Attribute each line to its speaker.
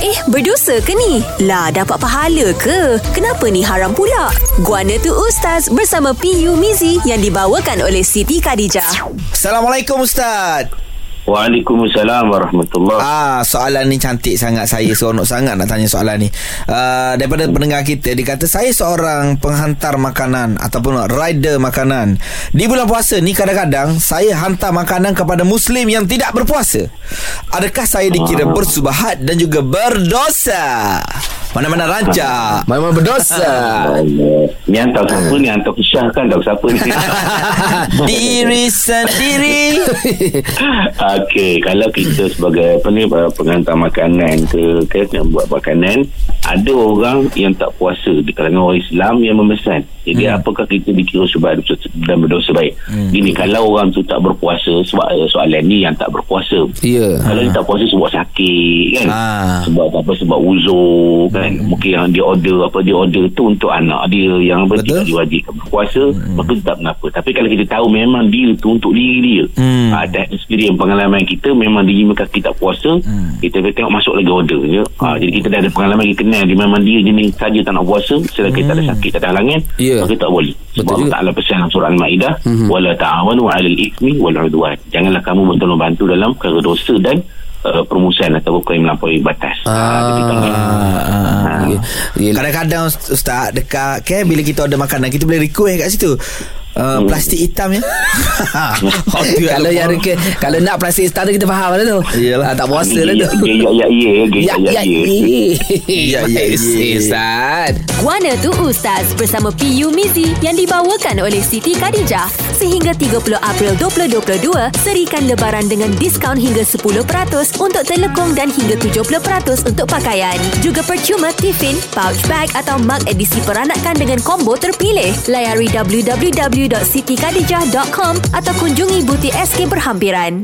Speaker 1: Eh, berdosa ke ni? Lah, dapat pahala ke? Kenapa ni haram pula? Guana tu Ustaz bersama PU Mizi yang dibawakan oleh Siti Khadijah.
Speaker 2: Assalamualaikum Ustaz.
Speaker 3: Waalaikumsalam warahmatullahi
Speaker 2: Ah, soalan ni cantik sangat saya seronok sangat nak tanya soalan ni. Uh, daripada pendengar kita dia kata saya seorang penghantar makanan ataupun rider makanan. Di bulan puasa ni kadang-kadang saya hantar makanan kepada muslim yang tidak berpuasa. Adakah saya dikira bersubahat dan juga berdosa? Mana-mana rancak.
Speaker 4: Memang berdosa.
Speaker 3: Ni hantar siapa ni Hantar kisah kan Tahu siapa ni
Speaker 2: Diri sendiri.
Speaker 3: Okey Kalau kita sebagai Apa ni Penghantar makanan ke ke Yang buat makanan Ada orang Yang tak puasa Di kalangan orang Islam Yang memesan Jadi hmm. apakah kita dikira Sebab dan berdosa baik hmm. Gini Kalau orang tu tak berpuasa Sebab soalan ni Yang tak berpuasa
Speaker 4: Ya.
Speaker 3: Kalau dia tak puasa sebab sakit kan
Speaker 2: Ah.
Speaker 3: Sebab apa Sebab uzur kan Mungkin yang dia order Apa dia order tu Untuk anak dia Yang apa,
Speaker 2: Betul.
Speaker 3: tidak diwajibkan berpuasa Maka tak mengapa Tapi kalau kita tahu Memang dia tu Untuk diri dia
Speaker 2: Hmm.
Speaker 3: ah, Dan experience pengalaman kita Memang dia kita puasa Kita boleh tengok masuk lagi order je ah, Jadi kita dah ada pengalaman Kita kenal Dia memang dia jenis saja tak nak puasa Selagi tak ada sakit Tak ada halangan
Speaker 4: Ya.
Speaker 3: Maka tak boleh
Speaker 4: Betul
Speaker 3: Sebab Allah. Ta'ala pesan dalam surah Al-Ma'idah Wala ta'awanu 'alal ithmi wal 'udwan Janganlah kamu bertolong bantu dalam perkara dosa dan uh, permusuhan atau bukan melampaui batas. Ah, tak boleh.
Speaker 2: Ah.
Speaker 4: Ya. Ya.
Speaker 2: Kadang-kadang Ustaz Dekat kan Bila kita order makanan Kita boleh request kat situ Uh, plastik hitam ya. tu
Speaker 4: Kalau yang ke, kalau nak plastik hitam tu kita faham lah tu.
Speaker 2: Iyalah.
Speaker 4: Ah, tak puasa lah
Speaker 3: Ya,
Speaker 4: tu.
Speaker 3: ya, ya, ya, ya, ya,
Speaker 4: Ya,
Speaker 3: ya,
Speaker 4: ya,
Speaker 3: ya.
Speaker 2: Ya, ya, ya.
Speaker 4: Ustaz.
Speaker 1: Guana tu Ustaz bersama PU Mizi yang dibawakan oleh Siti Khadijah. Sehingga 30 April 2022, serikan lebaran dengan diskaun hingga 10% untuk telekong dan hingga 70% untuk pakaian. Juga percuma tiffin, pouch bag atau mug edisi peranakan dengan combo terpilih. Layari www.sitikadijah.com atau kunjungi butik SK berhampiran.